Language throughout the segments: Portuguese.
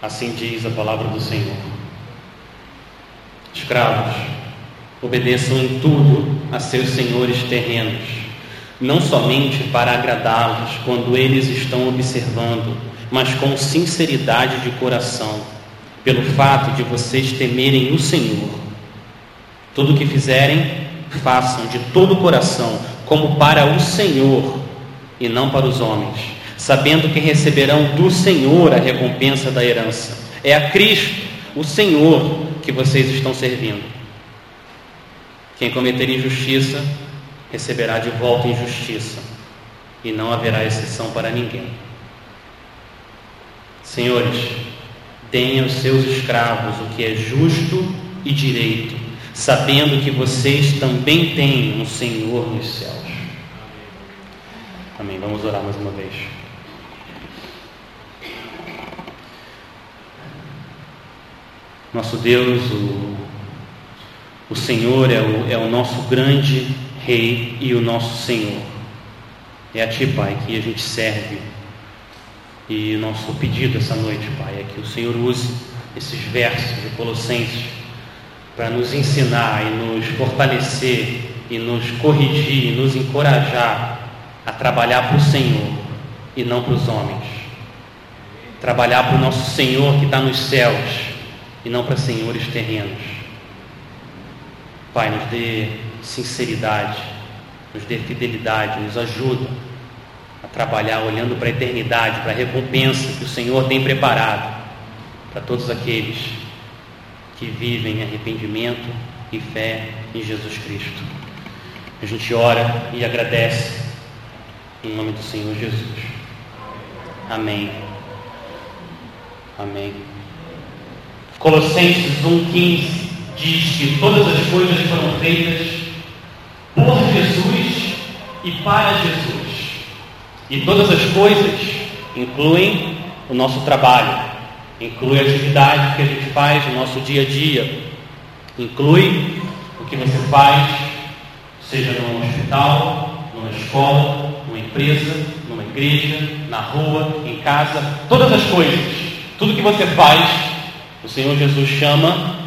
Assim diz a palavra do Senhor. Escravos, obedeçam em tudo a seus senhores terrenos, não somente para agradá-los quando eles estão observando, mas com sinceridade de coração, pelo fato de vocês temerem o Senhor. Tudo o que fizerem, façam de todo o coração, como para o Senhor e não para os homens, sabendo que receberão do Senhor a recompensa da herança. É a Cristo, o Senhor, que vocês estão servindo. Quem cometer injustiça receberá de volta injustiça, e não haverá exceção para ninguém. Senhores, deem aos seus escravos o que é justo e direito, sabendo que vocês também têm um Senhor nos céus. Amém. Vamos orar mais uma vez. Nosso Deus, o, o Senhor é o, é o nosso grande Rei e o nosso Senhor. É a Ti, Pai, que a gente serve. E nosso pedido essa noite, Pai, é que o Senhor use esses versos de Colossenses para nos ensinar e nos fortalecer e nos corrigir e nos encorajar a trabalhar para o Senhor e não para os homens. Trabalhar para o nosso Senhor que está nos céus e não para senhores terrenos. Pai, nos dê sinceridade, nos dê fidelidade, nos ajuda a trabalhar olhando para a eternidade, para a recompensa que o Senhor tem preparado para todos aqueles que vivem em arrependimento e fé em Jesus Cristo. A gente ora e agradece em nome do Senhor Jesus. Amém. Amém. Colossenses 1,15 diz que todas as coisas foram feitas por Jesus e para Jesus. E todas as coisas incluem o nosso trabalho, inclui a atividade que a gente faz no nosso dia a dia, inclui o que você faz, seja no hospital, numa escola, numa empresa, numa igreja, na rua, em casa, todas as coisas, tudo que você faz, o Senhor Jesus chama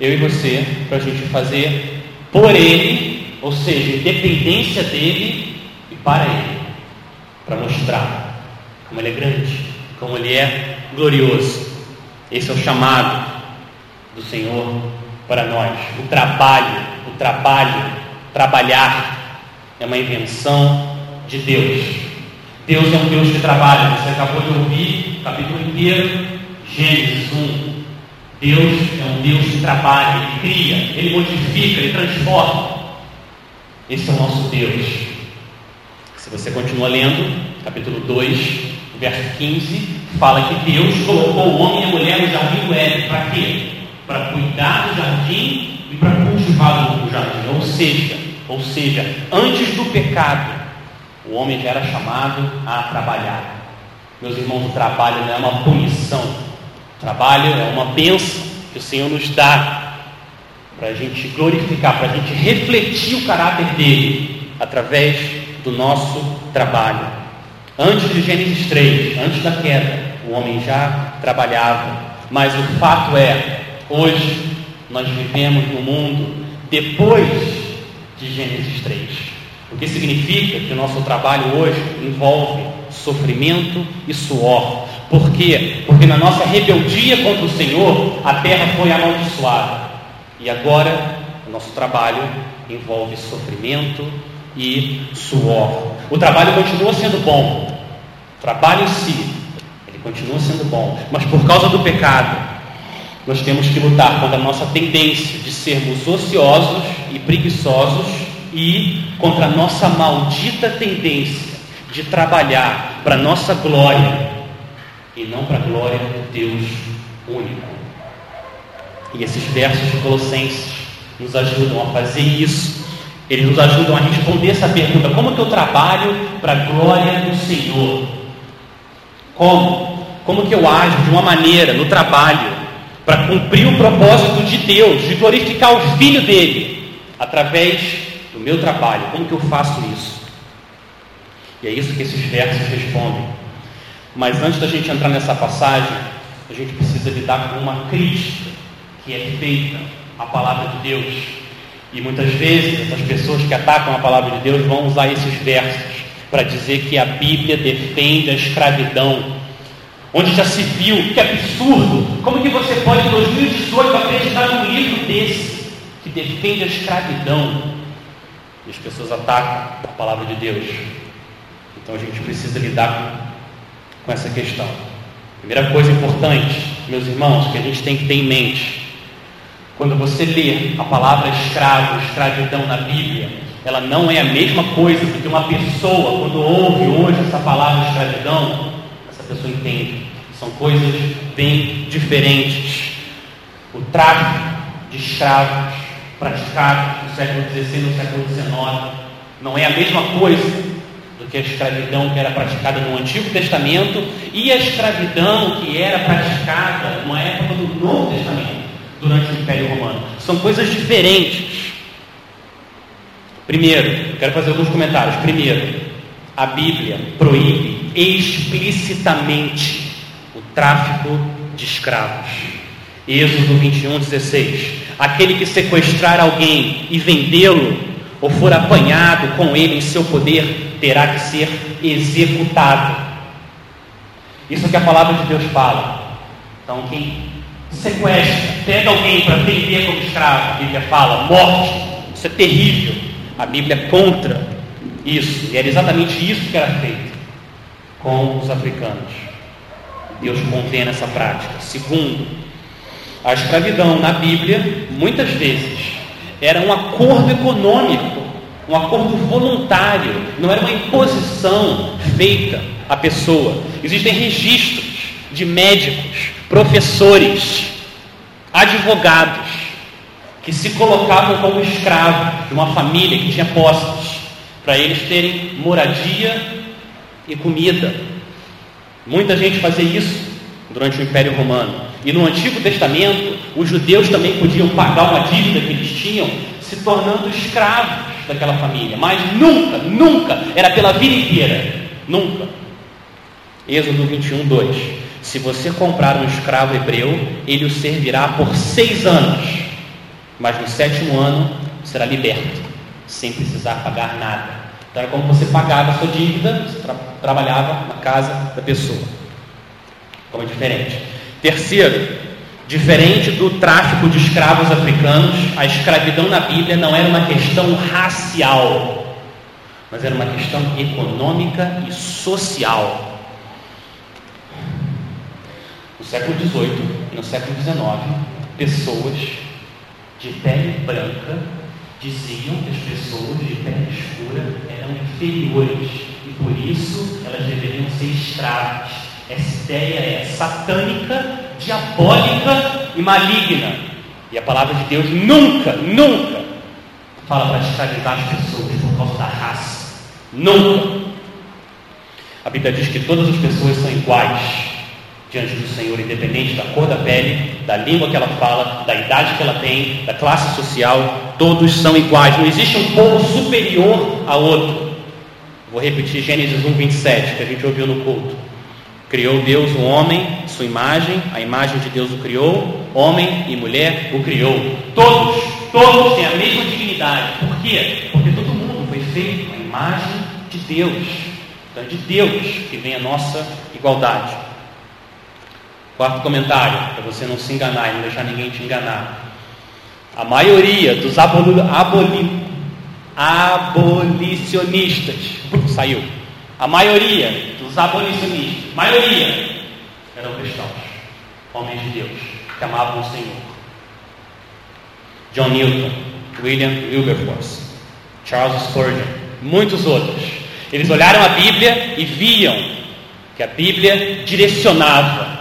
eu e você para a gente fazer por Ele, ou seja, independência dele e para Ele, para mostrar como Ele é grande, como Ele é glorioso. Esse é o chamado do Senhor para nós. O trabalho, o trabalho, trabalhar é uma invenção de Deus. Deus é um Deus que trabalha. Você acabou de ouvir o capítulo inteiro, Gênesis 1. Deus é um Deus que trabalha, Ele cria, Ele modifica, Ele transforma. Esse é o nosso Deus. Se você continua lendo, capítulo 2, verso 15, fala que Deus colocou o homem e a mulher no jardim do Éden. Para quê? Para cuidar do jardim e para cultivar o jardim. Ou seja, ou seja, antes do pecado, o homem já era chamado a trabalhar. Meus irmãos, o trabalho não é uma punição. Trabalho é uma bênção que o Senhor nos dá para a gente glorificar, para a gente refletir o caráter dele através do nosso trabalho. Antes de Gênesis 3, antes da queda, o homem já trabalhava. Mas o fato é, hoje nós vivemos no mundo depois de Gênesis 3. O que significa que o nosso trabalho hoje envolve sofrimento e suor. Por quê? Porque na nossa rebeldia contra o Senhor, a terra foi amaldiçoada. E agora, o nosso trabalho envolve sofrimento e suor. O trabalho continua sendo bom. O trabalho em si, ele continua sendo bom. Mas por causa do pecado, nós temos que lutar contra a nossa tendência de sermos ociosos e preguiçosos e contra a nossa maldita tendência de trabalhar para nossa glória e não para a glória do Deus único. E esses versos de Colossenses nos ajudam a fazer isso. Eles nos ajudam a responder essa pergunta: como que eu trabalho para a glória do Senhor? Como? Como que eu ajo de uma maneira no trabalho para cumprir o propósito de Deus, de glorificar o Filho dele através do meu trabalho? Como que eu faço isso? E é isso que esses versos respondem. Mas antes da gente entrar nessa passagem, a gente precisa lidar com uma crítica que é feita à palavra de Deus. E muitas vezes essas pessoas que atacam a palavra de Deus vão usar esses versos para dizer que a Bíblia defende a escravidão. Onde já se viu, que absurdo! Como que você pode em 2018 acreditar num livro desse que defende a escravidão? E as pessoas atacam a palavra de Deus. Então a gente precisa lidar com essa questão. Primeira coisa importante, meus irmãos, que a gente tem que ter em mente, quando você lê a palavra escravo, escravidão na Bíblia, ela não é a mesma coisa que uma pessoa, quando ouve hoje essa palavra escravidão, essa pessoa entende. São coisas bem diferentes. O tráfico de escravos praticado no século XVI e no século XIX não é a mesma coisa do que a escravidão que era praticada no Antigo Testamento e a escravidão que era praticada numa época do Novo Testamento, durante o Império Romano. São coisas diferentes. Primeiro, quero fazer alguns comentários. Primeiro, a Bíblia proíbe explicitamente o tráfico de escravos. Êxodo 21, 16. Aquele que sequestrar alguém e vendê-lo, ou for apanhado com ele em seu poder, terá que ser executado. Isso é que a palavra de Deus fala. Então, quem sequestra, pega alguém para vender como escravo, a Bíblia fala, morte. Isso é terrível. A Bíblia é contra isso. E era exatamente isso que era feito com os africanos. Deus condena essa prática. Segundo, a escravidão na Bíblia, muitas vezes, era um acordo econômico um acordo voluntário, não era uma imposição feita à pessoa. Existem registros de médicos, professores, advogados que se colocavam como escravos de uma família que tinha posses, para eles terem moradia e comida. Muita gente fazia isso durante o Império Romano. E no Antigo Testamento, os judeus também podiam pagar uma dívida que eles tinham, se tornando escravos daquela família, mas nunca, nunca era pela vida inteira, nunca. Êxodo 21, 2: Se você comprar um escravo hebreu, ele o servirá por seis anos, mas no sétimo ano será liberto, sem precisar pagar nada. Então era como você pagava a sua dívida, você tra trabalhava na casa da pessoa. Como é diferente. Terceiro, Diferente do tráfico de escravos africanos, a escravidão na Bíblia não era uma questão racial, mas era uma questão econômica e social. No século XVIII e no século XIX, pessoas de pele branca diziam que as pessoas de pele escura eram inferiores e por isso elas deveriam ser escravas. Essa ideia é satânica diabólica e maligna. E a palavra de Deus nunca, nunca fala para escravizar as pessoas por causa da raça. Nunca. A Bíblia diz que todas as pessoas são iguais diante do Senhor, independente da cor da pele, da língua que ela fala, da idade que ela tem, da classe social, todos são iguais. Não existe um povo superior a outro. Vou repetir Gênesis 1, 27, que a gente ouviu no culto. Criou Deus o homem, sua imagem, a imagem de Deus o criou, homem e mulher o criou. Todos, todos têm a mesma dignidade. Por quê? Porque todo mundo foi feito a imagem de Deus. Então é de Deus que vem a nossa igualdade. Quarto comentário, para você não se enganar e não deixar ninguém te enganar. A maioria dos aboli, aboli, abolicionistas saiu. A maioria os abolicionistas, maioria, eram cristãos, homens de Deus, que amavam o Senhor. John Newton, William Wilberforce, Charles Spurgeon, muitos outros. Eles olharam a Bíblia e viam que a Bíblia direcionava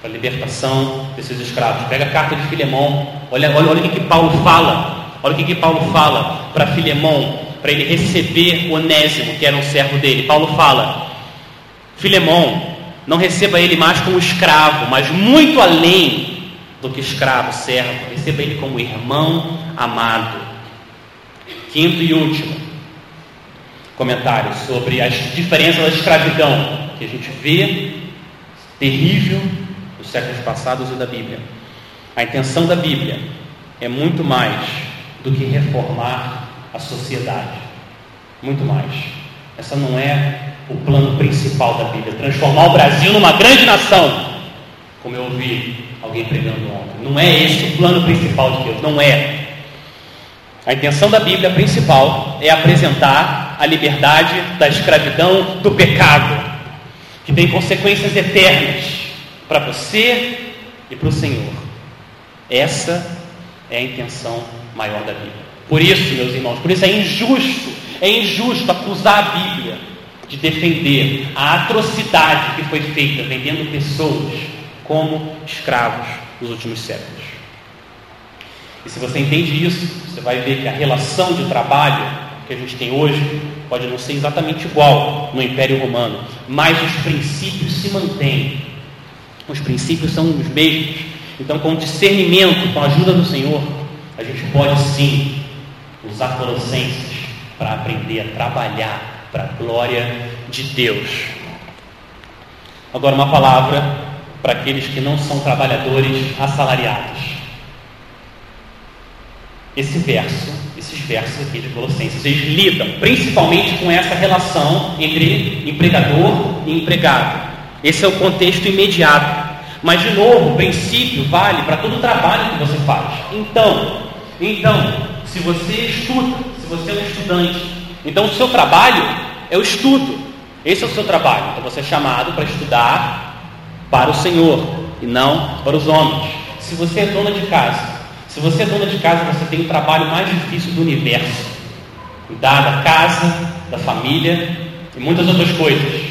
para a libertação desses escravos. Pega a carta de Filemão, olha, olha, olha o que, que Paulo fala. Olha o que, que Paulo fala para Filemão, para ele receber Onésimo, que era um servo dele. Paulo fala: Filemão, não receba ele mais como escravo, mas muito além do que escravo, servo. Receba ele como irmão amado. Quinto e último comentário sobre as diferenças da escravidão que a gente vê terrível dos séculos passados e da Bíblia. A intenção da Bíblia é muito mais do que reformar a sociedade. Muito mais. Essa não é o plano principal da Bíblia. Transformar o Brasil numa grande nação. Como eu ouvi alguém pregando ontem. Não é esse o plano principal de Deus. Não é. A intenção da Bíblia principal é apresentar a liberdade da escravidão do pecado, que tem consequências eternas para você e para o Senhor. Essa é a intenção maior da Bíblia. Por isso, meus irmãos, por isso é injusto, é injusto acusar a Bíblia de defender a atrocidade que foi feita vendendo pessoas como escravos nos últimos séculos. E se você entende isso, você vai ver que a relação de trabalho que a gente tem hoje pode não ser exatamente igual no Império Romano, mas os princípios se mantêm. Os princípios são os mesmos. Então, com discernimento, com a ajuda do Senhor, a gente pode sim usar Colossenses para aprender a trabalhar para a glória de Deus. Agora, uma palavra para aqueles que não são trabalhadores assalariados. Esse verso, esses versos aqui de Colossenses, eles lidam principalmente com essa relação entre empregador e empregado. Esse é o contexto imediato. Mas, de novo, o princípio vale para todo o trabalho que você faz. Então, então, se você estuda, se você é um estudante, então o seu trabalho é o estudo. Esse é o seu trabalho. Então você é chamado para estudar para o Senhor e não para os homens. Se você é dona de casa, se você é dona de casa, você tem o trabalho mais difícil do universo. Cuidar da casa, da família e muitas outras coisas.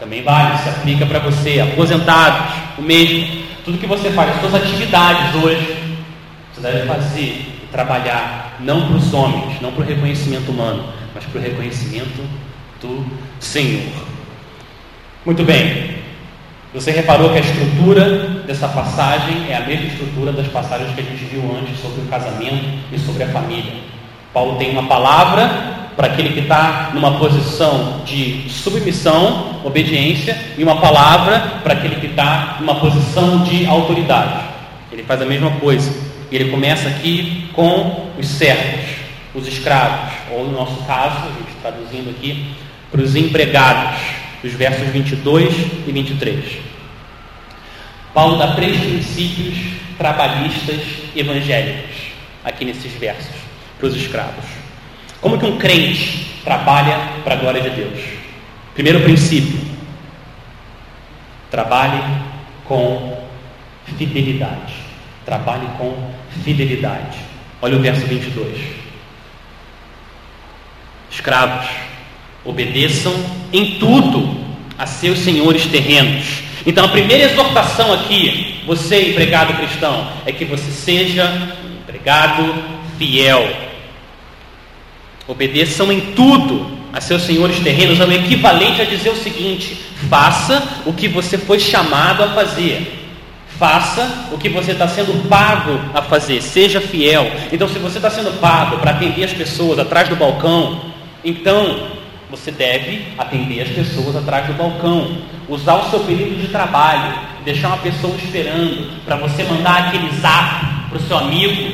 Também vale, se aplica para você, aposentados, o mesmo. Tudo que você faz, as suas atividades hoje, você deve fazer e trabalhar não para os homens, não para o reconhecimento humano, mas para o reconhecimento do Senhor. Muito bem. Você reparou que a estrutura dessa passagem é a mesma estrutura das passagens que a gente viu antes sobre o casamento e sobre a família. Paulo tem uma palavra para aquele que está numa posição de submissão, obediência, e uma palavra para aquele que está numa posição de autoridade. Ele faz a mesma coisa. Ele começa aqui com os servos, os escravos, ou no nosso caso, a gente traduzindo aqui, para os empregados, os versos 22 e 23. Paulo dá três princípios trabalhistas evangélicos aqui nesses versos para os escravos. Como que um crente trabalha para a glória de Deus? Primeiro princípio: trabalhe com fidelidade. Trabalhe com fidelidade. Olha o verso 22. Escravos, obedeçam em tudo a seus senhores terrenos. Então, a primeira exortação aqui, você, empregado cristão, é que você seja um empregado fiel. Obedeçam em tudo a seus senhores terrenos, é o equivalente a dizer o seguinte: faça o que você foi chamado a fazer. Faça o que você está sendo pago a fazer, seja fiel. Então, se você está sendo pago para atender as pessoas atrás do balcão, então você deve atender as pessoas atrás do balcão, usar o seu período de trabalho, deixar uma pessoa esperando para você mandar aquele zap para o seu amigo,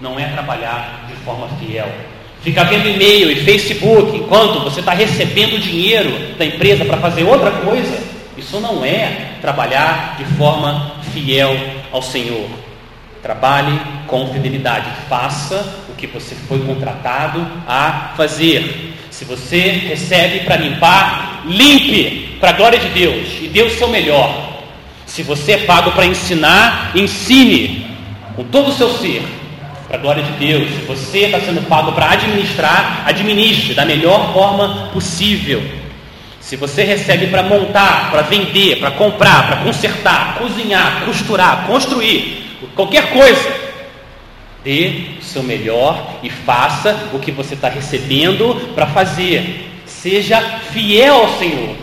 não é trabalhar de forma fiel. Ficar vendo e-mail e Facebook enquanto você está recebendo dinheiro da empresa para fazer outra coisa, isso não é trabalhar de forma fiel ao Senhor. Trabalhe com fidelidade, faça o que você foi contratado a fazer. Se você recebe para limpar, limpe para a glória de Deus e o seu melhor. Se você é pago para ensinar, ensine com todo o seu ser para a glória de Deus. Se você está sendo pago para administrar, administre da melhor forma possível. Se você recebe para montar, para vender, para comprar, para consertar, cozinhar, costurar, construir, qualquer coisa, dê o seu melhor e faça o que você está recebendo para fazer. Seja fiel ao Senhor.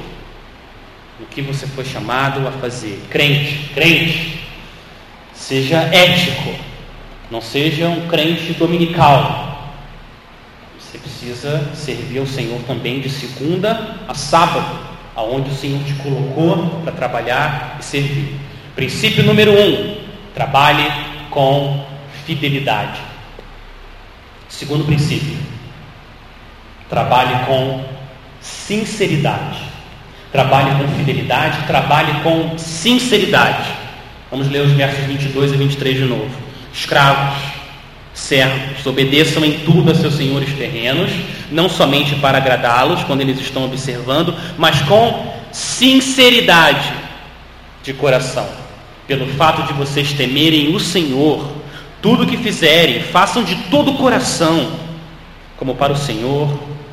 O que você foi chamado a fazer. Crente, crente. Seja ético. Não seja um crente dominical. Precisa servir ao Senhor também de segunda a sábado, aonde o Senhor te colocou para trabalhar e servir. Princípio número um: trabalhe com fidelidade. Segundo princípio: trabalhe com sinceridade. Trabalhe com fidelidade, trabalhe com sinceridade. Vamos ler os versos 22 e 23 de novo. Escravos, servos, obedeçam em tudo a seus senhores terrenos, não somente para agradá-los quando eles estão observando, mas com sinceridade de coração. Pelo fato de vocês temerem o Senhor, tudo o que fizerem, façam de todo o coração, como para o Senhor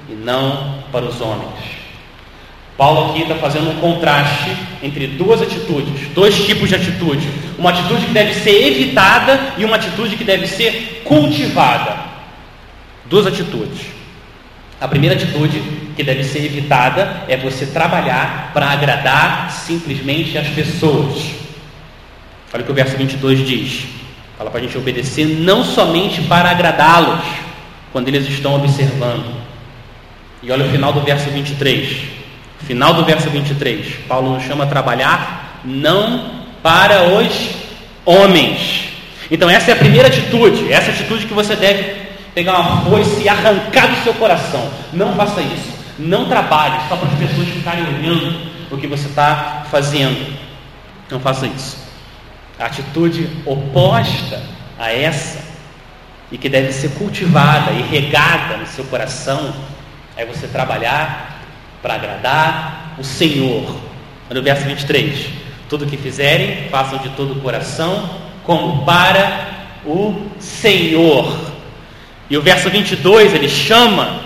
e não para os homens. Paulo aqui está fazendo um contraste entre duas atitudes, dois tipos de atitude. Uma atitude que deve ser evitada e uma atitude que deve ser cultivada. Duas atitudes. A primeira atitude que deve ser evitada é você trabalhar para agradar simplesmente as pessoas. Olha o que o verso 22 diz. Fala para a gente obedecer não somente para agradá-los, quando eles estão observando. E olha o final do verso 23. Final do verso 23, Paulo nos chama a trabalhar não para os homens. Então, essa é a primeira atitude, essa atitude que você deve pegar uma foice e arrancar do seu coração. Não faça isso. Não trabalhe só para as pessoas ficarem olhando o que você está fazendo. Não faça isso. A atitude oposta a essa, e que deve ser cultivada e regada no seu coração, é você trabalhar para agradar o Senhor. No verso 23: Tudo que fizerem, façam de todo o coração, como para o Senhor. E o verso 22 ele chama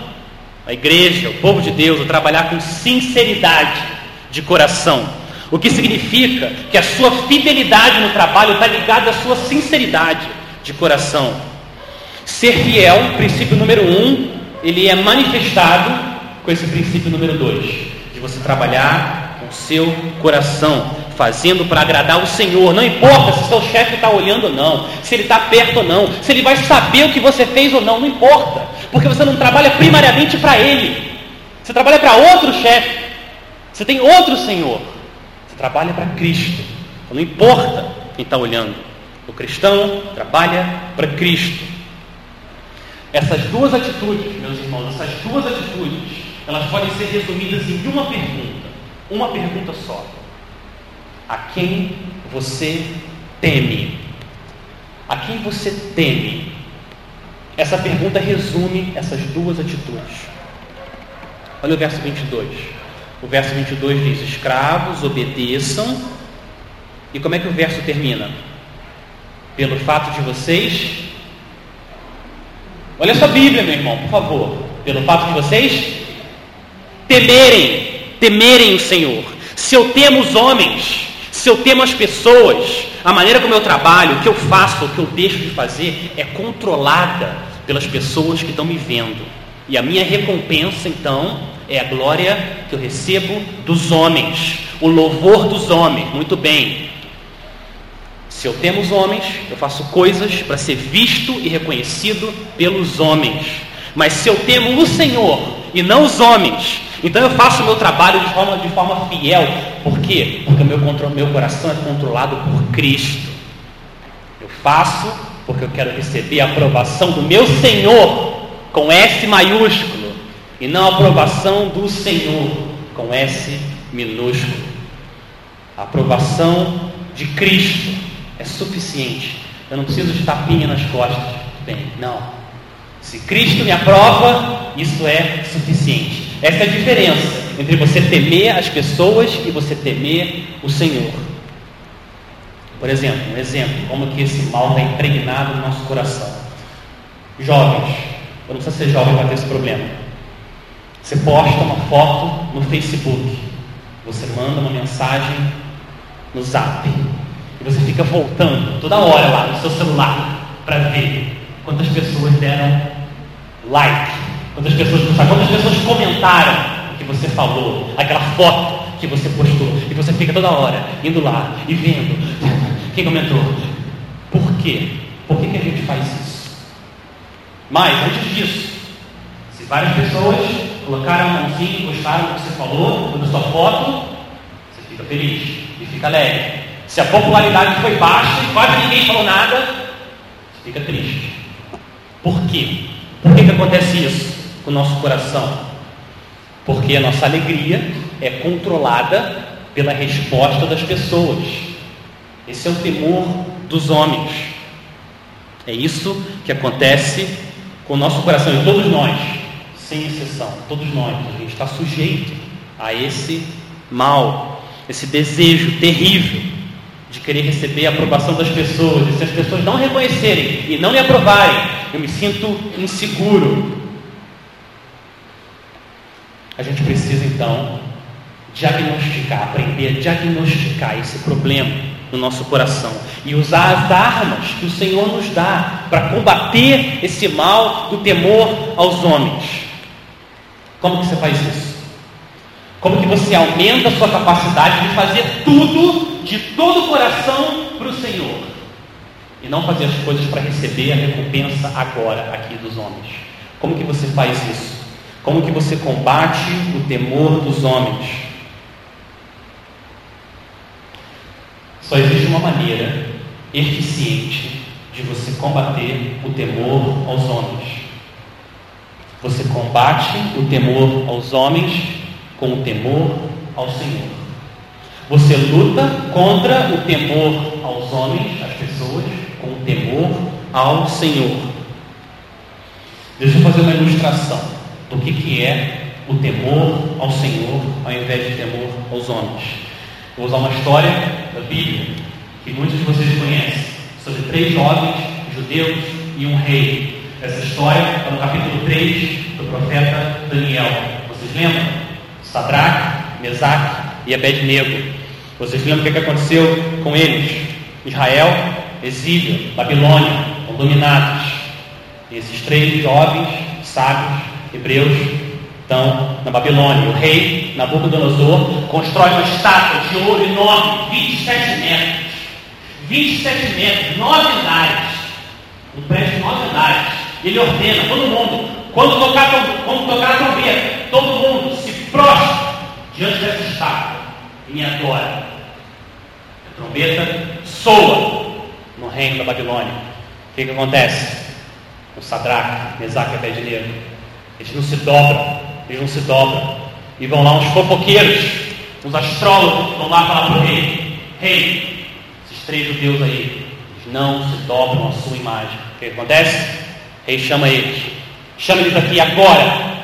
a igreja, o povo de Deus, a trabalhar com sinceridade de coração. O que significa que a sua fidelidade no trabalho está ligada à sua sinceridade de coração. Ser fiel, princípio número um, ele é manifestado com esse princípio número dois, de você trabalhar com o seu coração, fazendo para agradar o Senhor. Não importa se seu chefe está olhando ou não, se ele está perto ou não, se ele vai saber o que você fez ou não, não importa, porque você não trabalha primariamente para ele, você trabalha para outro chefe, você tem outro Senhor, você trabalha para Cristo. Não importa quem está olhando, o cristão trabalha para Cristo. Essas duas atitudes, meus irmãos, essas duas atitudes elas podem ser resumidas em uma pergunta, uma pergunta só. A quem você teme? A quem você teme? Essa pergunta resume essas duas atitudes. Olha o verso 22. O verso 22 diz: Escravos, obedeçam. E como é que o verso termina? Pelo fato de vocês. Olha sua Bíblia, meu irmão, por favor. Pelo fato de vocês temerem, temerem o Senhor. Se eu temo os homens, se eu temo as pessoas, a maneira como eu trabalho, o que eu faço, o que eu deixo de fazer é controlada pelas pessoas que estão me vendo. E a minha recompensa, então, é a glória que eu recebo dos homens, o louvor dos homens. Muito bem. Se eu temo os homens, eu faço coisas para ser visto e reconhecido pelos homens. Mas se eu temo o Senhor e não os homens, então eu faço o meu trabalho de forma, de forma fiel. Por quê? Porque o meu, meu coração é controlado por Cristo. Eu faço porque eu quero receber a aprovação do meu Senhor com S maiúsculo e não a aprovação do Senhor com S minúsculo. A aprovação de Cristo é suficiente. Eu não preciso de tapinha nas costas. Bem, não. Se Cristo me aprova, isso é suficiente. Essa é a diferença entre você temer as pessoas e você temer o Senhor. Por exemplo, um exemplo, como que esse mal está impregnado no nosso coração. Jovens, eu não precisa ser jovem para ter esse problema. Você posta uma foto no Facebook, você manda uma mensagem no Zap, e você fica voltando toda hora lá no seu celular para ver quantas pessoas deram like Quantas pessoas, quantas pessoas comentaram o que você falou, aquela foto que você postou, e você fica toda hora indo lá e vendo quem comentou. Por quê? Por que, que a gente faz isso? Mas, antes disso, se várias pessoas colocaram a mãozinha, gostaram do que você falou, da sua foto, você fica feliz e fica alegre. Se a popularidade foi baixa e quase ninguém falou nada, você fica triste. Por quê? Por que, que acontece isso o nosso coração? Porque a nossa alegria é controlada pela resposta das pessoas. Esse é o temor dos homens. É isso que acontece com o nosso coração, e todos nós, sem exceção, todos nós, a gente está sujeito a esse mal, esse desejo terrível de querer receber a aprovação das pessoas, e se as pessoas não reconhecerem e não me aprovarem, eu me sinto inseguro. A gente precisa então diagnosticar, aprender a diagnosticar esse problema no nosso coração e usar as armas que o Senhor nos dá para combater esse mal do temor aos homens. Como que você faz isso? Como que você aumenta a sua capacidade de fazer tudo de todo o coração para o Senhor e não fazer as coisas para receber a recompensa agora aqui dos homens? Como que você faz isso? Como que você combate o temor dos homens? Só existe uma maneira eficiente de você combater o temor aos homens. Você combate o temor aos homens com o temor ao Senhor. Você luta contra o temor aos homens, às pessoas, com o temor ao Senhor. Deixa eu fazer uma ilustração do que, que é o temor ao Senhor ao invés de temor aos homens. Vou usar uma história da Bíblia que muitos de vocês conhecem, sobre três jovens judeus e um rei. Essa história está no capítulo 3 do profeta Daniel. Vocês lembram? Sadraque, Mesaque e Abednego. Vocês lembram o que aconteceu com eles? Israel, exílio, Babilônia, dominados. E esses três jovens, sábios, hebreus, então, na Babilônia, o rei Nabucodonosor constrói uma estátua de ouro enorme, 27 metros. 27 metros, nove andares. Um prédio de nove andares. Ele ordena, todo mundo, quando tocar, quando tocar a trombeta, todo mundo se prostra diante dessa estátua e me adora. A trombeta soa no reino da Babilônia. O que, que acontece? O Sadraque, Mesaque e Abednego, eles não se dobram eles não se dobram. E vão lá uns fofoqueiros, uns astrólogos, vão lá falar para o rei: Rei, esses três judeus aí, eles não se dobram à sua imagem. O que acontece? O rei chama eles. Chama eles aqui agora.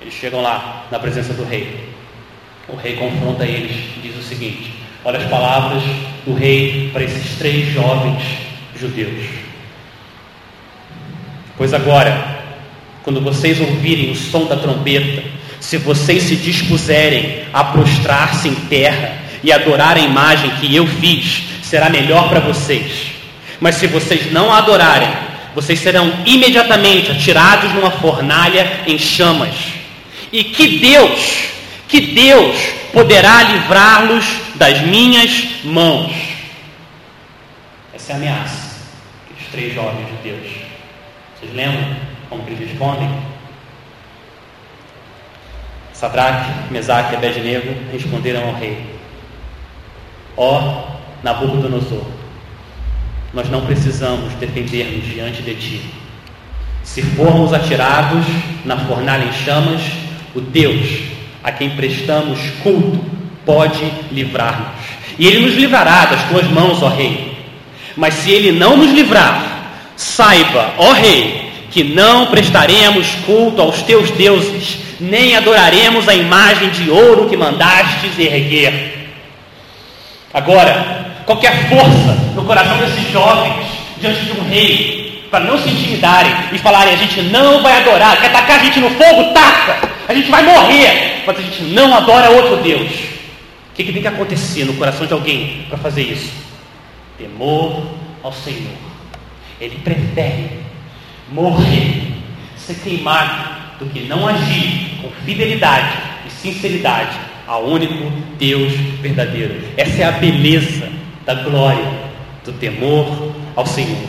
Eles chegam lá na presença do rei. O rei confronta eles e diz o seguinte: Olha as palavras do rei para esses três jovens judeus. Pois agora, quando vocês ouvirem o som da trombeta, se vocês se dispuserem a prostrar-se em terra e adorar a imagem que eu fiz, será melhor para vocês. Mas se vocês não a adorarem, vocês serão imediatamente atirados numa fornalha em chamas. E que Deus, que Deus poderá livrá-los das minhas mãos. Essa é a ameaça que os três jovens de Deus. Vocês lembram? Como que eles respondem? Sadraque, Mesaque e Abednego responderam ao rei: Ó oh, Nabucodonosor, nós não precisamos defender-nos diante de ti. Se formos atirados na fornalha em chamas, o Deus a quem prestamos culto pode livrar-nos. E ele nos livrará das tuas mãos, ó rei. Mas se ele não nos livrar, saiba, ó rei, que não prestaremos culto aos teus deuses, nem adoraremos a imagem de ouro que mandastes erguer. Agora, qualquer força no coração desses jovens diante de um rei, para não se intimidarem e falarem: a gente não vai adorar, quer tacar a gente no fogo? Taca! A gente vai morrer, mas a gente não adora outro Deus. O que, que tem que acontecer no coração de alguém para fazer isso? Temor ao Senhor. Ele prefere morrer, ser queimado, do que não agir com fidelidade e sinceridade ao único Deus verdadeiro. Essa é a beleza da glória, do temor ao Senhor.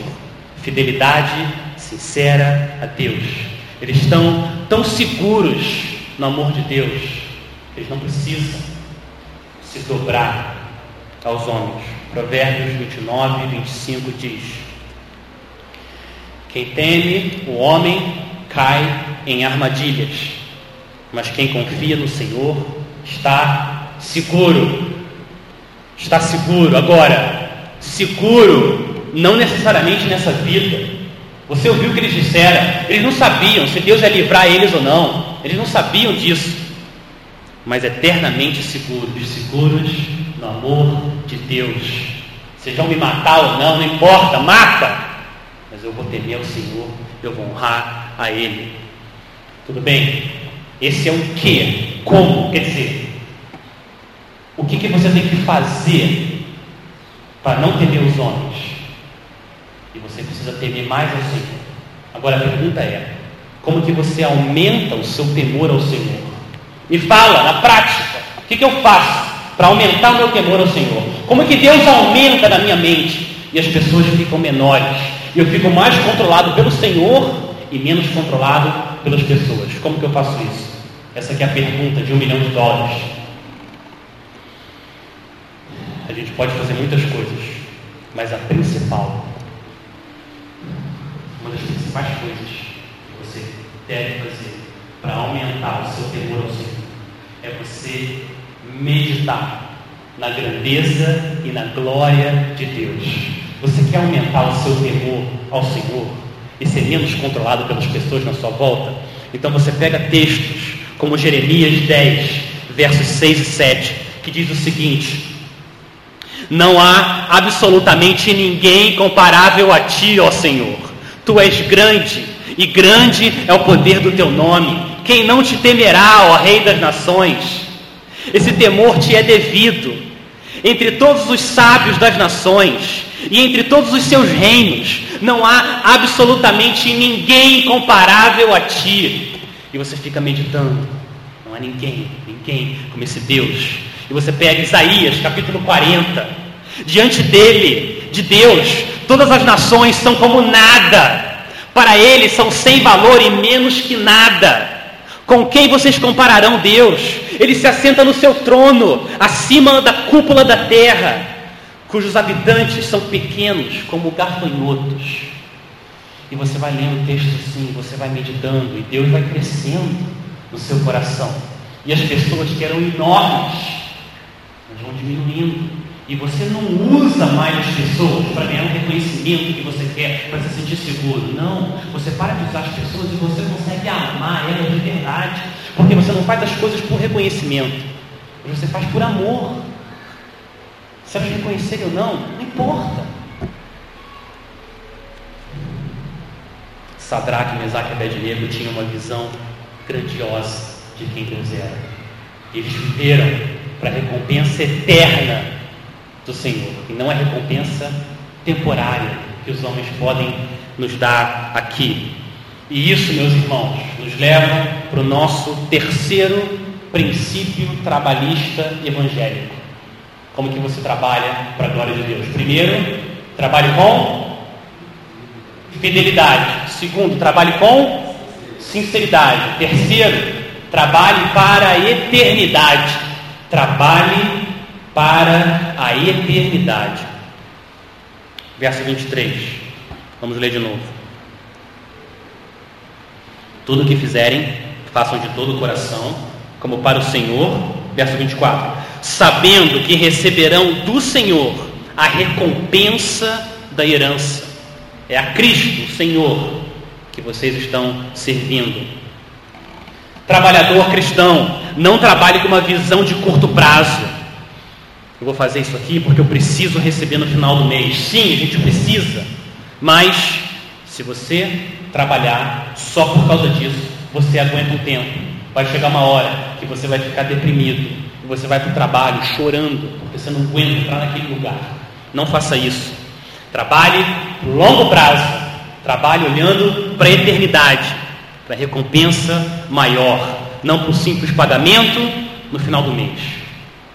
Fidelidade sincera a Deus. Eles estão tão seguros no amor de Deus, eles não precisam se dobrar aos homens. Provérbios 29 e 25 diz: Quem teme o homem cai em armadilhas, mas quem confia no Senhor está seguro. Está seguro. Agora, seguro não necessariamente nessa vida. Você ouviu o que eles disseram? Eles não sabiam se Deus ia livrar eles ou não. Eles não sabiam disso. Mas eternamente seguros, seguros no amor de Deus. Vocês vão me matar ou não, não importa, mata. Mas eu vou temer ao Senhor, eu vou honrar a Ele. Tudo bem? Esse é o que? Como? Quer dizer, o que, que você tem que fazer para não temer os homens? E você precisa temer mais ao Senhor. Agora a pergunta é: como que você aumenta o seu temor ao Senhor? Me fala, na prática, o que, que eu faço para aumentar meu temor ao Senhor? Como que Deus aumenta na minha mente e as pessoas ficam menores? Eu fico mais controlado pelo Senhor e menos controlado pelas pessoas. Como que eu faço isso? Essa aqui é a pergunta de um milhão de dólares. A gente pode fazer muitas coisas, mas a principal, uma das principais coisas que você deve fazer para aumentar o seu temor ao Senhor é você meditar na grandeza e na glória de Deus. Você quer aumentar o seu temor ao Senhor e ser menos controlado pelas pessoas na sua volta? Então você pega textos como Jeremias 10, versos 6 e 7, que diz o seguinte: Não há absolutamente ninguém comparável a ti, ó Senhor. Tu és grande, e grande é o poder do teu nome. Quem não te temerá, ó Rei das nações? Esse temor te é devido. Entre todos os sábios das nações e entre todos os seus reinos, não há absolutamente ninguém comparável a ti. E você fica meditando. Não há ninguém, ninguém como esse Deus. E você pega Isaías, capítulo 40. Diante dele, de Deus, todas as nações são como nada. Para ele são sem valor e menos que nada. Com quem vocês compararão Deus? Ele se assenta no seu trono, acima da cúpula da terra, cujos habitantes são pequenos como gafanhotos. E você vai lendo o texto assim, você vai meditando, e Deus vai crescendo no seu coração. E as pessoas que eram enormes, vão diminuindo. E você não usa mais as pessoas para ganhar um reconhecimento que você quer, para se sentir seguro. Não. Você para de usar as pessoas e você consegue amar elas de verdade. Porque você não faz as coisas por reconhecimento. Você faz por amor. Se elas reconhecerem ou não, não importa. Sadraque, Mesaque e Abednego tinham uma visão grandiosa de quem Deus era. Eles viveram para a recompensa eterna do Senhor, e não é recompensa temporária que os homens podem nos dar aqui. E isso, meus irmãos, nos leva para o nosso terceiro princípio trabalhista evangélico. Como que você trabalha para a glória de Deus? Primeiro, trabalhe com fidelidade. Segundo, trabalhe com sinceridade. Terceiro, trabalhe para a eternidade. Trabalhe para a eternidade. Verso 23. Vamos ler de novo. Tudo o que fizerem, façam de todo o coração, como para o Senhor. Verso 24. Sabendo que receberão do Senhor a recompensa da herança. É a Cristo, o Senhor, que vocês estão servindo. Trabalhador cristão, não trabalhe com uma visão de curto prazo eu vou fazer isso aqui porque eu preciso receber no final do mês. Sim, a gente precisa. Mas se você trabalhar só por causa disso, você aguenta um tempo. Vai chegar uma hora que você vai ficar deprimido. E você vai para o trabalho chorando, porque você não aguenta entrar naquele lugar. Não faça isso. Trabalhe longo prazo. Trabalhe olhando para a eternidade, para a recompensa maior. Não para o simples pagamento no final do mês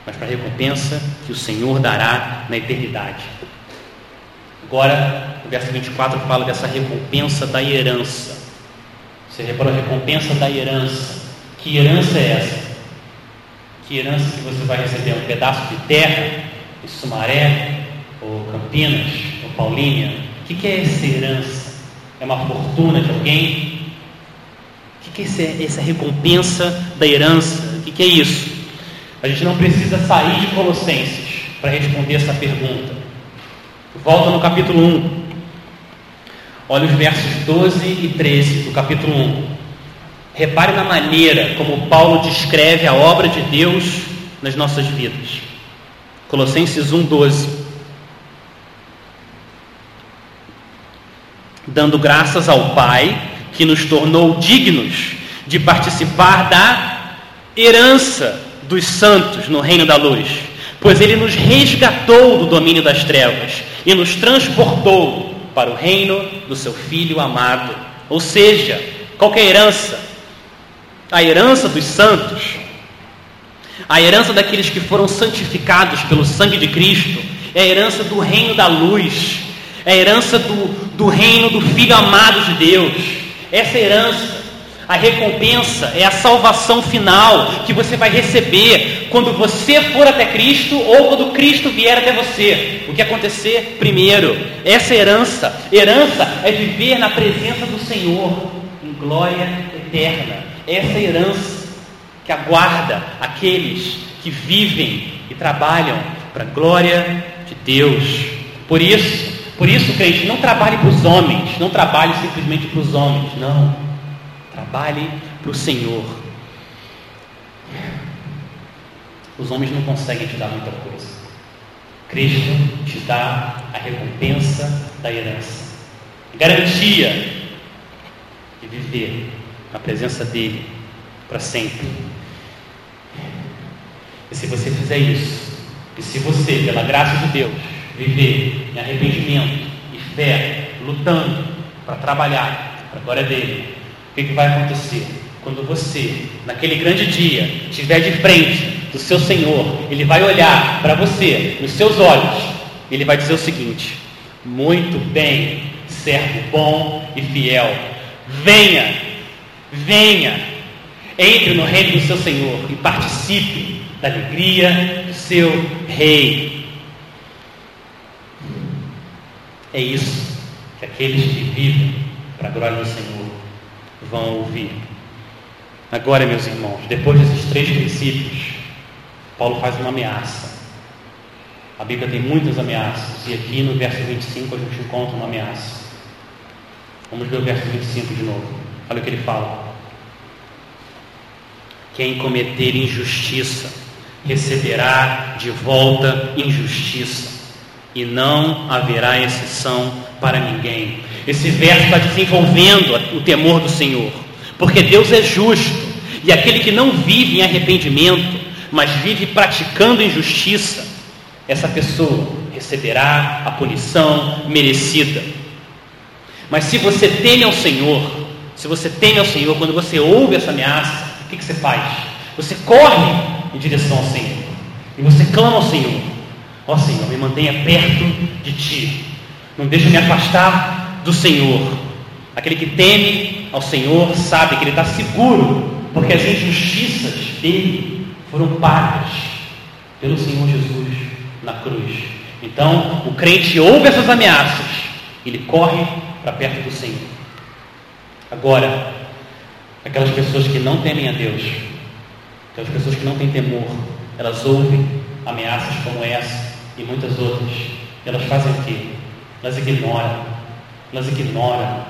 mas para a recompensa que o Senhor dará na eternidade. Agora, o verso 24 fala dessa recompensa da herança. Você reparou a recompensa da herança? Que herança é essa? Que herança que você vai receber? Um pedaço de terra? em Sumaré, ou Campinas, ou Paulínia, o que é essa herança? É uma fortuna de alguém? O que é essa recompensa da herança? O que é isso? A gente não precisa sair de Colossenses para responder essa pergunta. Volta no capítulo 1. Olha os versos 12 e 13 do capítulo 1. Repare na maneira como Paulo descreve a obra de Deus nas nossas vidas. Colossenses 1,12. Dando graças ao Pai que nos tornou dignos de participar da herança dos santos no reino da luz, pois ele nos resgatou do domínio das trevas e nos transportou para o reino do seu Filho amado. Ou seja, qual é a herança? A herança dos santos, a herança daqueles que foram santificados pelo sangue de Cristo, é a herança do reino da luz, é a herança do, do reino do Filho amado de Deus. Essa herança a recompensa é a salvação final que você vai receber quando você for até Cristo ou quando Cristo vier até você. O que acontecer primeiro? Essa herança, herança é viver na presença do Senhor em glória eterna. Essa herança que aguarda aqueles que vivem e trabalham para a glória de Deus. Por isso, por isso, crente, não trabalhe para os homens, não trabalhe simplesmente para os homens, não. Trabalhe para o Senhor. Os homens não conseguem te dar muita coisa. Cristo te dá a recompensa da herança, garantia de viver na presença dele para sempre. E se você fizer isso, e se você, pela graça de Deus, viver em arrependimento e fé, lutando para trabalhar para a glória dele, o que, que vai acontecer? Quando você, naquele grande dia, estiver de frente do seu Senhor, Ele vai olhar para você, nos seus olhos, Ele vai dizer o seguinte: Muito bem, servo bom e fiel, venha, venha, entre no reino do seu Senhor e participe da alegria do seu Rei. É isso que aqueles que vivem para a glória do Senhor vão ouvir. Agora, meus irmãos, depois desses três princípios, Paulo faz uma ameaça. A Bíblia tem muitas ameaças, e aqui no verso 25 a gente encontra uma ameaça. Vamos ver o verso 25 de novo. Olha o que ele fala. Quem cometer injustiça receberá de volta injustiça, e não haverá exceção para ninguém. Esse verso está desenvolvendo o temor do Senhor, porque Deus é justo, e aquele que não vive em arrependimento, mas vive praticando injustiça, essa pessoa receberá a punição merecida. Mas se você teme ao Senhor, se você teme ao Senhor, quando você ouve essa ameaça, o que, que você faz? Você corre em direção ao Senhor e você clama ao Senhor: Ó oh, Senhor, me mantenha perto de Ti, não deixe me afastar do Senhor. Aquele que teme ao Senhor sabe que ele está seguro, porque as injustiças dele foram pagas pelo Senhor Jesus na cruz. Então, o crente ouve essas ameaças, ele corre para perto do Senhor. Agora, aquelas pessoas que não temem a Deus, aquelas pessoas que não têm temor, elas ouvem ameaças como essa e muitas outras. Elas fazem o quê? Elas ignoram. Elas ignoram.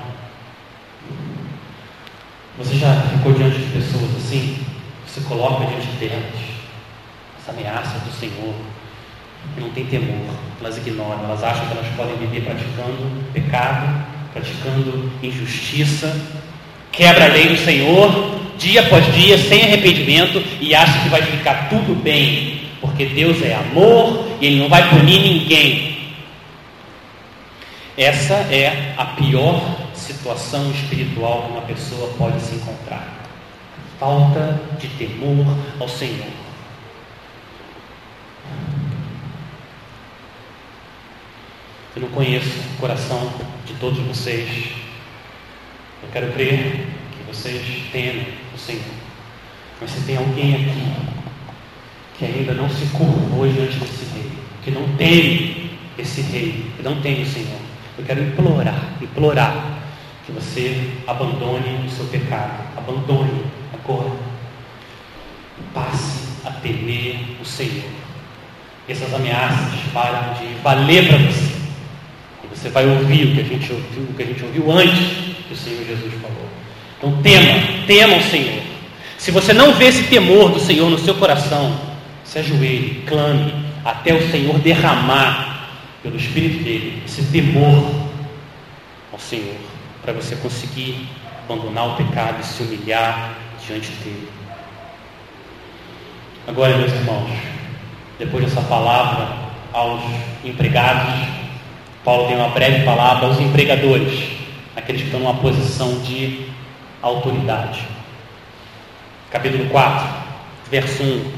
Você já ficou diante de pessoas assim? Você coloca diante delas essa ameaça do Senhor. E não tem temor. Elas ignoram. Elas acham que elas podem viver praticando pecado, praticando injustiça, quebra a lei do Senhor dia após dia, sem arrependimento, e acha que vai ficar tudo bem, porque Deus é amor e Ele não vai punir ninguém. Essa é a pior situação espiritual que uma pessoa pode se encontrar. Falta de temor ao Senhor. Eu não conheço o coração de todos vocês. Eu quero crer que vocês temem o Senhor. Mas se tem alguém aqui que ainda não se curvou diante desse rei, que não tem esse rei, que não tem o Senhor. Eu quero implorar, implorar que você abandone o seu pecado, abandone agora. Passe a temer o Senhor. Essas ameaças param de valer para você. E você vai ouvir o que a gente ouviu, o que a gente ouviu antes que o Senhor Jesus falou. Então tema, tema o Senhor. Se você não vê esse temor do Senhor no seu coração, se ajoelhe, clame até o Senhor derramar pelo Espírito dele esse temor ao Senhor, para você conseguir abandonar o pecado e se humilhar diante dele. Agora, meus irmãos, depois dessa palavra aos empregados, Paulo tem uma breve palavra aos empregadores, aqueles que estão numa posição de autoridade. Capítulo 4, verso 1.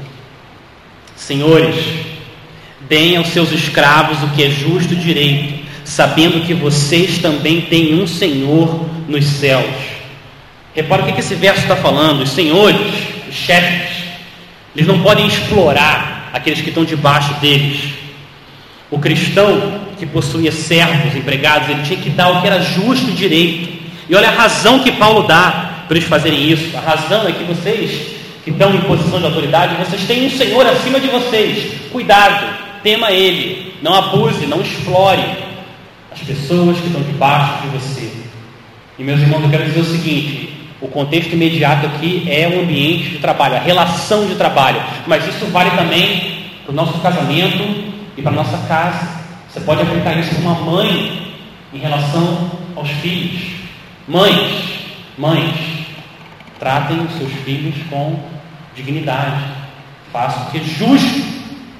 Senhores, deem aos seus escravos o que é justo e direito, sabendo que vocês também têm um Senhor nos céus. Repara o que esse verso está falando. Os senhores, os chefes, eles não podem explorar aqueles que estão debaixo deles. O cristão que possuía servos, empregados, ele tinha que dar o que era justo e direito. E olha a razão que Paulo dá para eles fazerem isso. A razão é que vocês que estão em posição de autoridade, vocês têm um Senhor acima de vocês. Cuidado, tema Ele. Não abuse, não explore as pessoas que estão debaixo de você. E meus irmãos, eu quero dizer o seguinte: o contexto imediato aqui é o ambiente de trabalho, a relação de trabalho. Mas isso vale também para o nosso casamento e para a nossa casa. Você pode aplicar isso para uma mãe em relação aos filhos. Mães, mães, tratem os seus filhos com dignidade. Faça o que é justo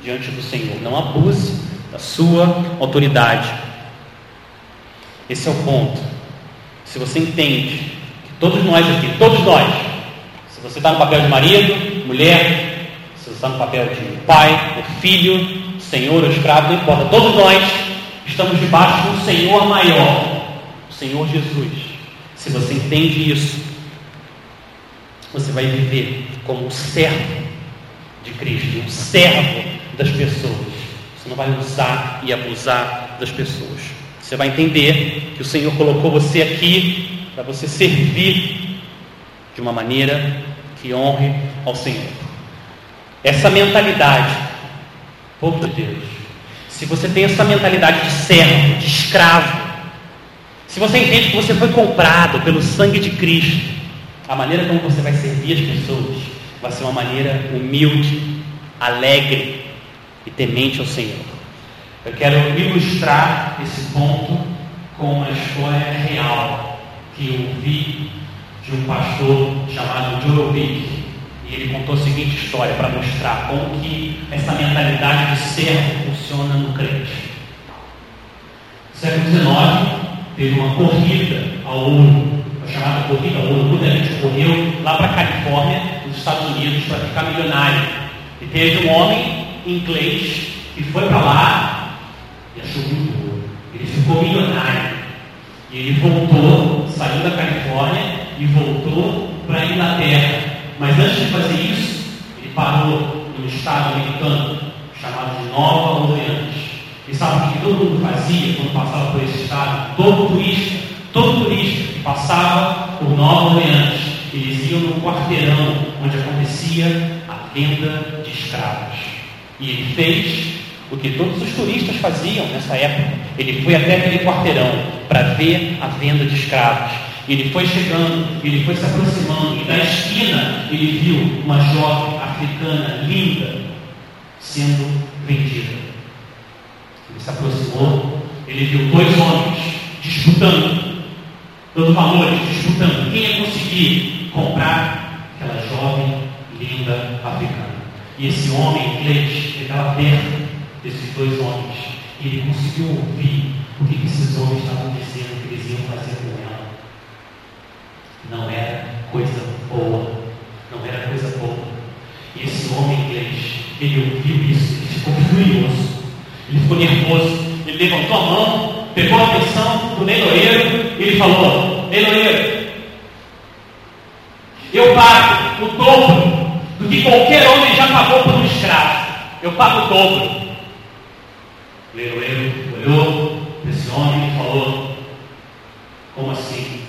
diante do Senhor. Não abuse da sua autoridade. Esse é o ponto. Se você entende Todos nós aqui, todos nós. Se você está no papel de marido, mulher, se você está no papel de pai, ou filho, senhor ou escravo, não importa. Todos nós estamos debaixo de um Senhor maior, o Senhor Jesus. Se você entende isso, você vai viver como um servo de Cristo, um servo das pessoas. Você não vai usar e abusar das pessoas. Você vai entender que o Senhor colocou você aqui para você servir de uma maneira que honre ao Senhor. Essa mentalidade, povo de Deus, se você tem essa mentalidade de servo, de escravo, se você entende que você foi comprado pelo sangue de Cristo, a maneira como você vai servir as pessoas vai ser uma maneira humilde, alegre e temente ao Senhor. Eu quero ilustrar esse ponto com uma história real que eu vi de um pastor chamado Joe Vick. E ele contou a seguinte história para mostrar como que essa mentalidade de servo funciona no crente. No século XIX, teve uma corrida ao ouro, chamada corrida ao ouro. Muita gente correu lá para a Califórnia, nos Estados Unidos, para ficar milionário. E teve um homem inglês que foi para lá e achou muito ouro. Ele ficou milionário. E ele voltou, saiu da Califórnia e voltou para a Inglaterra. Mas antes de fazer isso, ele parou no estado americano chamado de Nova Orleans. E sabe o que todo mundo fazia quando passava por esse estado? Todo turista, todo turista que passava por Nova Orleans, eles iam no quarteirão onde acontecia a venda de escravos. E ele fez o que todos os turistas faziam nessa época. Ele foi até aquele quarteirão para ver a venda de escravos. Ele foi chegando, ele foi se aproximando, e da esquina ele viu uma jovem africana linda sendo vendida. Ele se aproximou, ele viu dois homens disputando, dando valores, disputando. Quem ia conseguir comprar aquela jovem linda africana? E esse homem inglês, ele estava perto desses dois homens. Ele conseguiu ouvir o que esses homens estavam dizendo que eles iam fazer com ela. Não era coisa boa. Não era coisa boa. E esse homem inglês, ele ouviu isso, ele ficou furioso, ele ficou nervoso, ele levantou a mão, pegou a atenção do leiloeiro e ele falou: Leiloeiro, eu pago o dobro do que qualquer homem já pagou por um escravo. Eu pago o dobro. O leiloeiro olhou esse homem e falou: Como assim?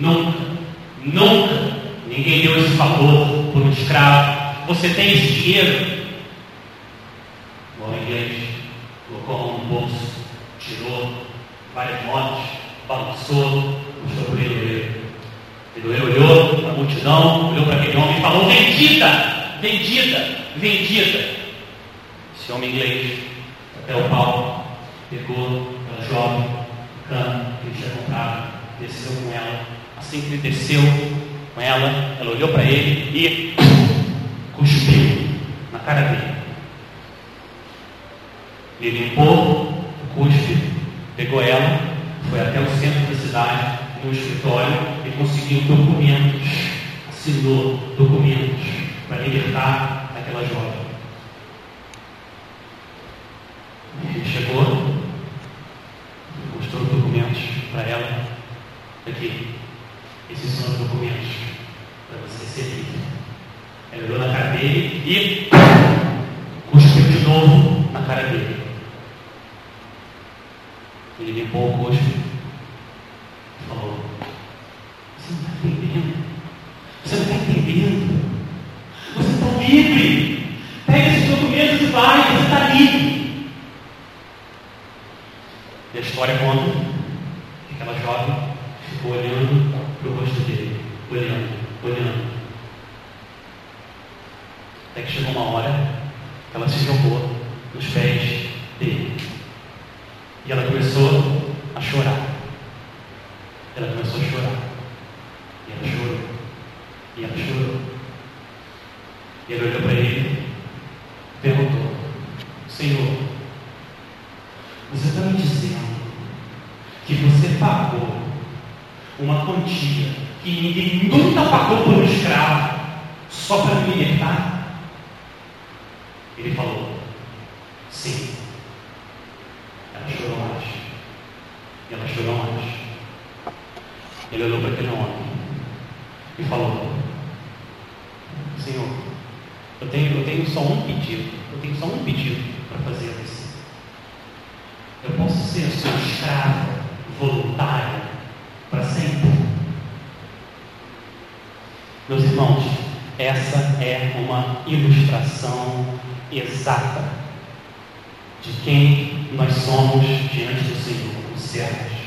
Nunca, nunca ninguém deu esse favor por um escravo. Você tem esse dinheiro? O homem inglês colocou a mão no bolso, tirou várias notas, balançou, mostrou para o leiloeiro. O leiloeiro olhou multidão, olhou para aquele homem e falou: Vendida, vendida, vendida. Esse homem inglês, até o pau, pegou aquela jovem, o cano que ele tinha comprado, desceu com ela. Assim que ele desceu com ela, ela olhou para ele e cuspiu na cara dele. Ele limpou o cuspe, pegou ela, foi até o centro da cidade, no escritório, e conseguiu documentos, assinou documentos para libertar aquela jovem. Ele chegou, mostrou os documentos para ela. Aqui, esses são os documentos para você ser livre. Ela olhou na cara dele e cuspiu de novo na cara dele. Ele limpou o cuspe e falou: Você não está entendendo? Você não está entendendo? Você está livre! Pega esses documentos e vai, você está livre! E a história conta que aquela jovem ficou olhando para o rosto dele, olhando, olhando. Até que chegou uma hora que ela se jogou nos pés dele. E ela começou a chorar. Ela começou a chorar. E ela chorou. E ela chorou. E ele olhou para ele perguntou: Senhor, você está me dizendo que você pagou uma quantia que ninguém nunca pagou por um escravo só para me libertar? Ele falou: Sim. Ela chorou mais. E ela chorou mais. Ele olhou para aquele homem e falou: Senhor, eu tenho, eu tenho só um pedido. Eu tenho só um pedido para fazer você. Eu posso ser a sua escrava voluntária para sempre. Meus irmãos, essa é uma ilustração exata de quem nós somos diante do Senhor, os servos.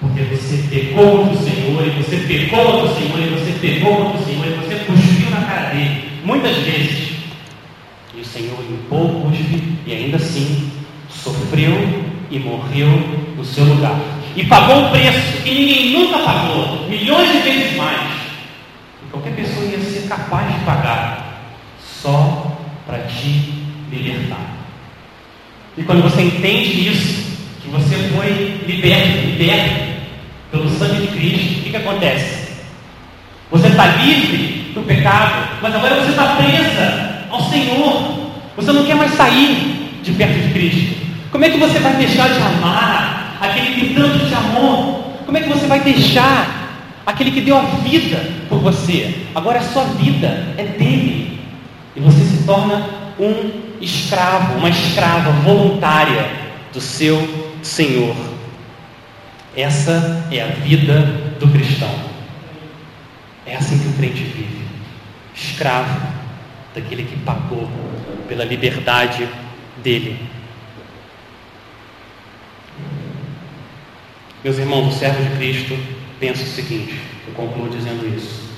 Porque você pegou do Senhor, e você pegou do Senhor, e você pegou do Senhor, e você cuspiu na cara dele, muitas vezes. E o Senhor limpou o cuspe, e ainda assim sofreu e morreu no seu lugar. E pagou um preço que ninguém nunca pagou, milhões de vezes mais. E qualquer pessoa ia ser capaz de pagar, só para te libertar. E quando você entende isso, que você foi liberto, liberto pelo sangue de Cristo, o que, que acontece? Você está livre do pecado, mas agora você está presa ao Senhor. Você não quer mais sair de perto de Cristo. Como é que você vai deixar de amar aquele que tanto te amou? Como é que você vai deixar aquele que deu a vida por você? Agora a sua vida é dele. E você se torna um escravo, uma escrava voluntária do seu Senhor. Essa é a vida do cristão. É assim que o crente vive. Escravo daquele que pagou pela liberdade dele. Meus irmãos, o servo de Cristo pensa o seguinte, eu concluo dizendo isso.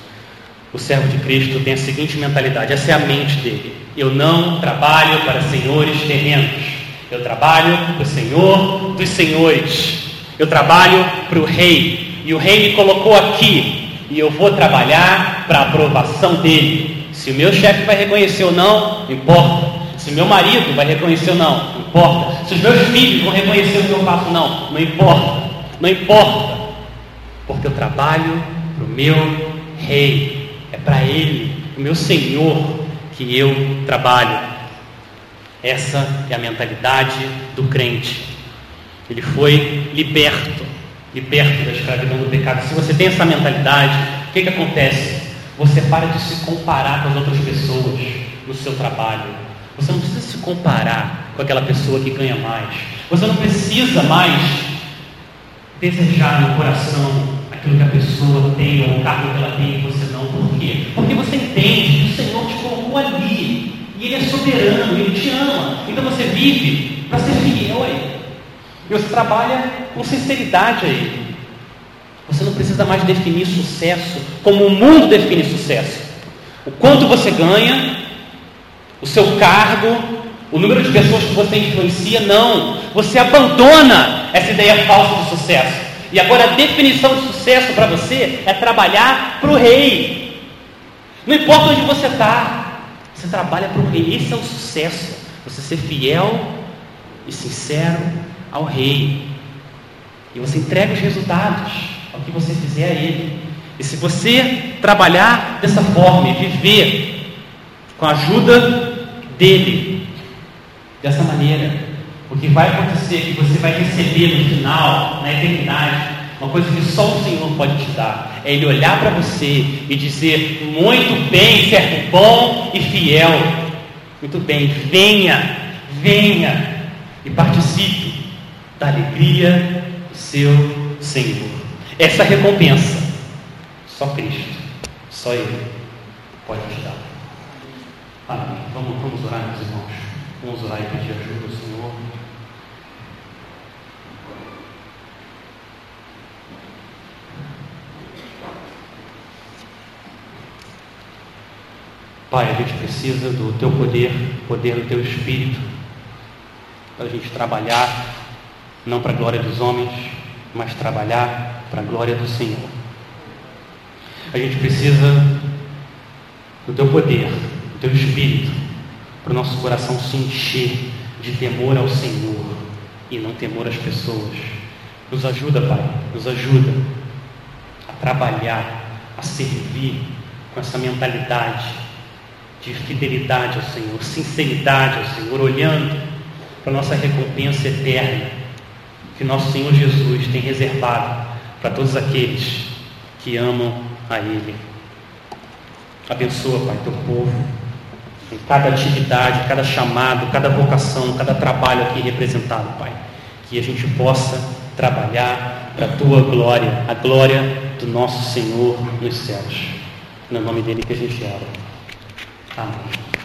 O servo de Cristo tem a seguinte mentalidade, essa é a mente dele. Eu não trabalho para senhores terrenos, eu trabalho para o Senhor dos senhores. Eu trabalho para o rei, e o rei me colocou aqui, e eu vou trabalhar para a aprovação dele. Se o meu chefe vai reconhecer ou não, importa. Se meu marido vai reconhecer ou não, não importa. Se os meus filhos vão reconhecer o que eu faço, não, não importa. Não importa, porque eu trabalho para o meu rei, é para ele, o meu Senhor, que eu trabalho. Essa é a mentalidade do crente. Ele foi liberto, liberto da escravidão do pecado. Se você tem essa mentalidade, o que, que acontece? Você para de se comparar com as outras pessoas no seu trabalho. Você não precisa se comparar com aquela pessoa que ganha mais. Você não precisa mais desejar no coração aquilo que a pessoa tem ou o cargo que ela tem e você não. Por quê? Porque você entende que o Senhor te colocou ali e Ele é soberano, Ele te ama. Então você vive para ser fiel a Ele. Você trabalha com sinceridade a Ele. Você não precisa mais definir sucesso como o mundo define sucesso. O quanto você ganha, o seu cargo, o número de pessoas que você influencia, não. Você abandona essa ideia falsa de sucesso. E agora a definição de sucesso para você é trabalhar para o rei. Não importa onde você está, você trabalha para o rei. Esse é o sucesso. Você ser fiel e sincero ao rei. E você entrega os resultados ao que você fizer a ele. E se você trabalhar dessa forma e viver com a ajuda dele, dessa maneira, o que vai acontecer é que você vai receber no final, na eternidade, uma coisa que só o Senhor pode te dar. É Ele olhar para você e dizer: Muito bem, servo bom e fiel. Muito bem, venha, venha e participe da alegria do seu Senhor. Essa recompensa, só Cristo, só Ele pode te dar. Amém. Vamos, vamos orar, meus irmãos. Vamos orar e pedir ajuda ao Senhor. Pai, a gente precisa do Teu poder, poder do Teu Espírito, para a gente trabalhar, não para a glória dos homens, mas trabalhar para a glória do Senhor. A gente precisa do Teu poder, do Teu Espírito, para o nosso coração se encher de temor ao Senhor e não temor às pessoas. Nos ajuda, Pai, nos ajuda a trabalhar, a servir com essa mentalidade de fidelidade ao Senhor, sinceridade ao Senhor, olhando para a nossa recompensa eterna que nosso Senhor Jesus tem reservado para todos aqueles que amam a Ele. Abençoa, Pai, teu povo, em cada atividade, cada chamado, cada vocação, cada trabalho aqui representado, Pai. Que a gente possa trabalhar para a tua glória, a glória do nosso Senhor nos céus. No nome dele que a gente ora. Amém.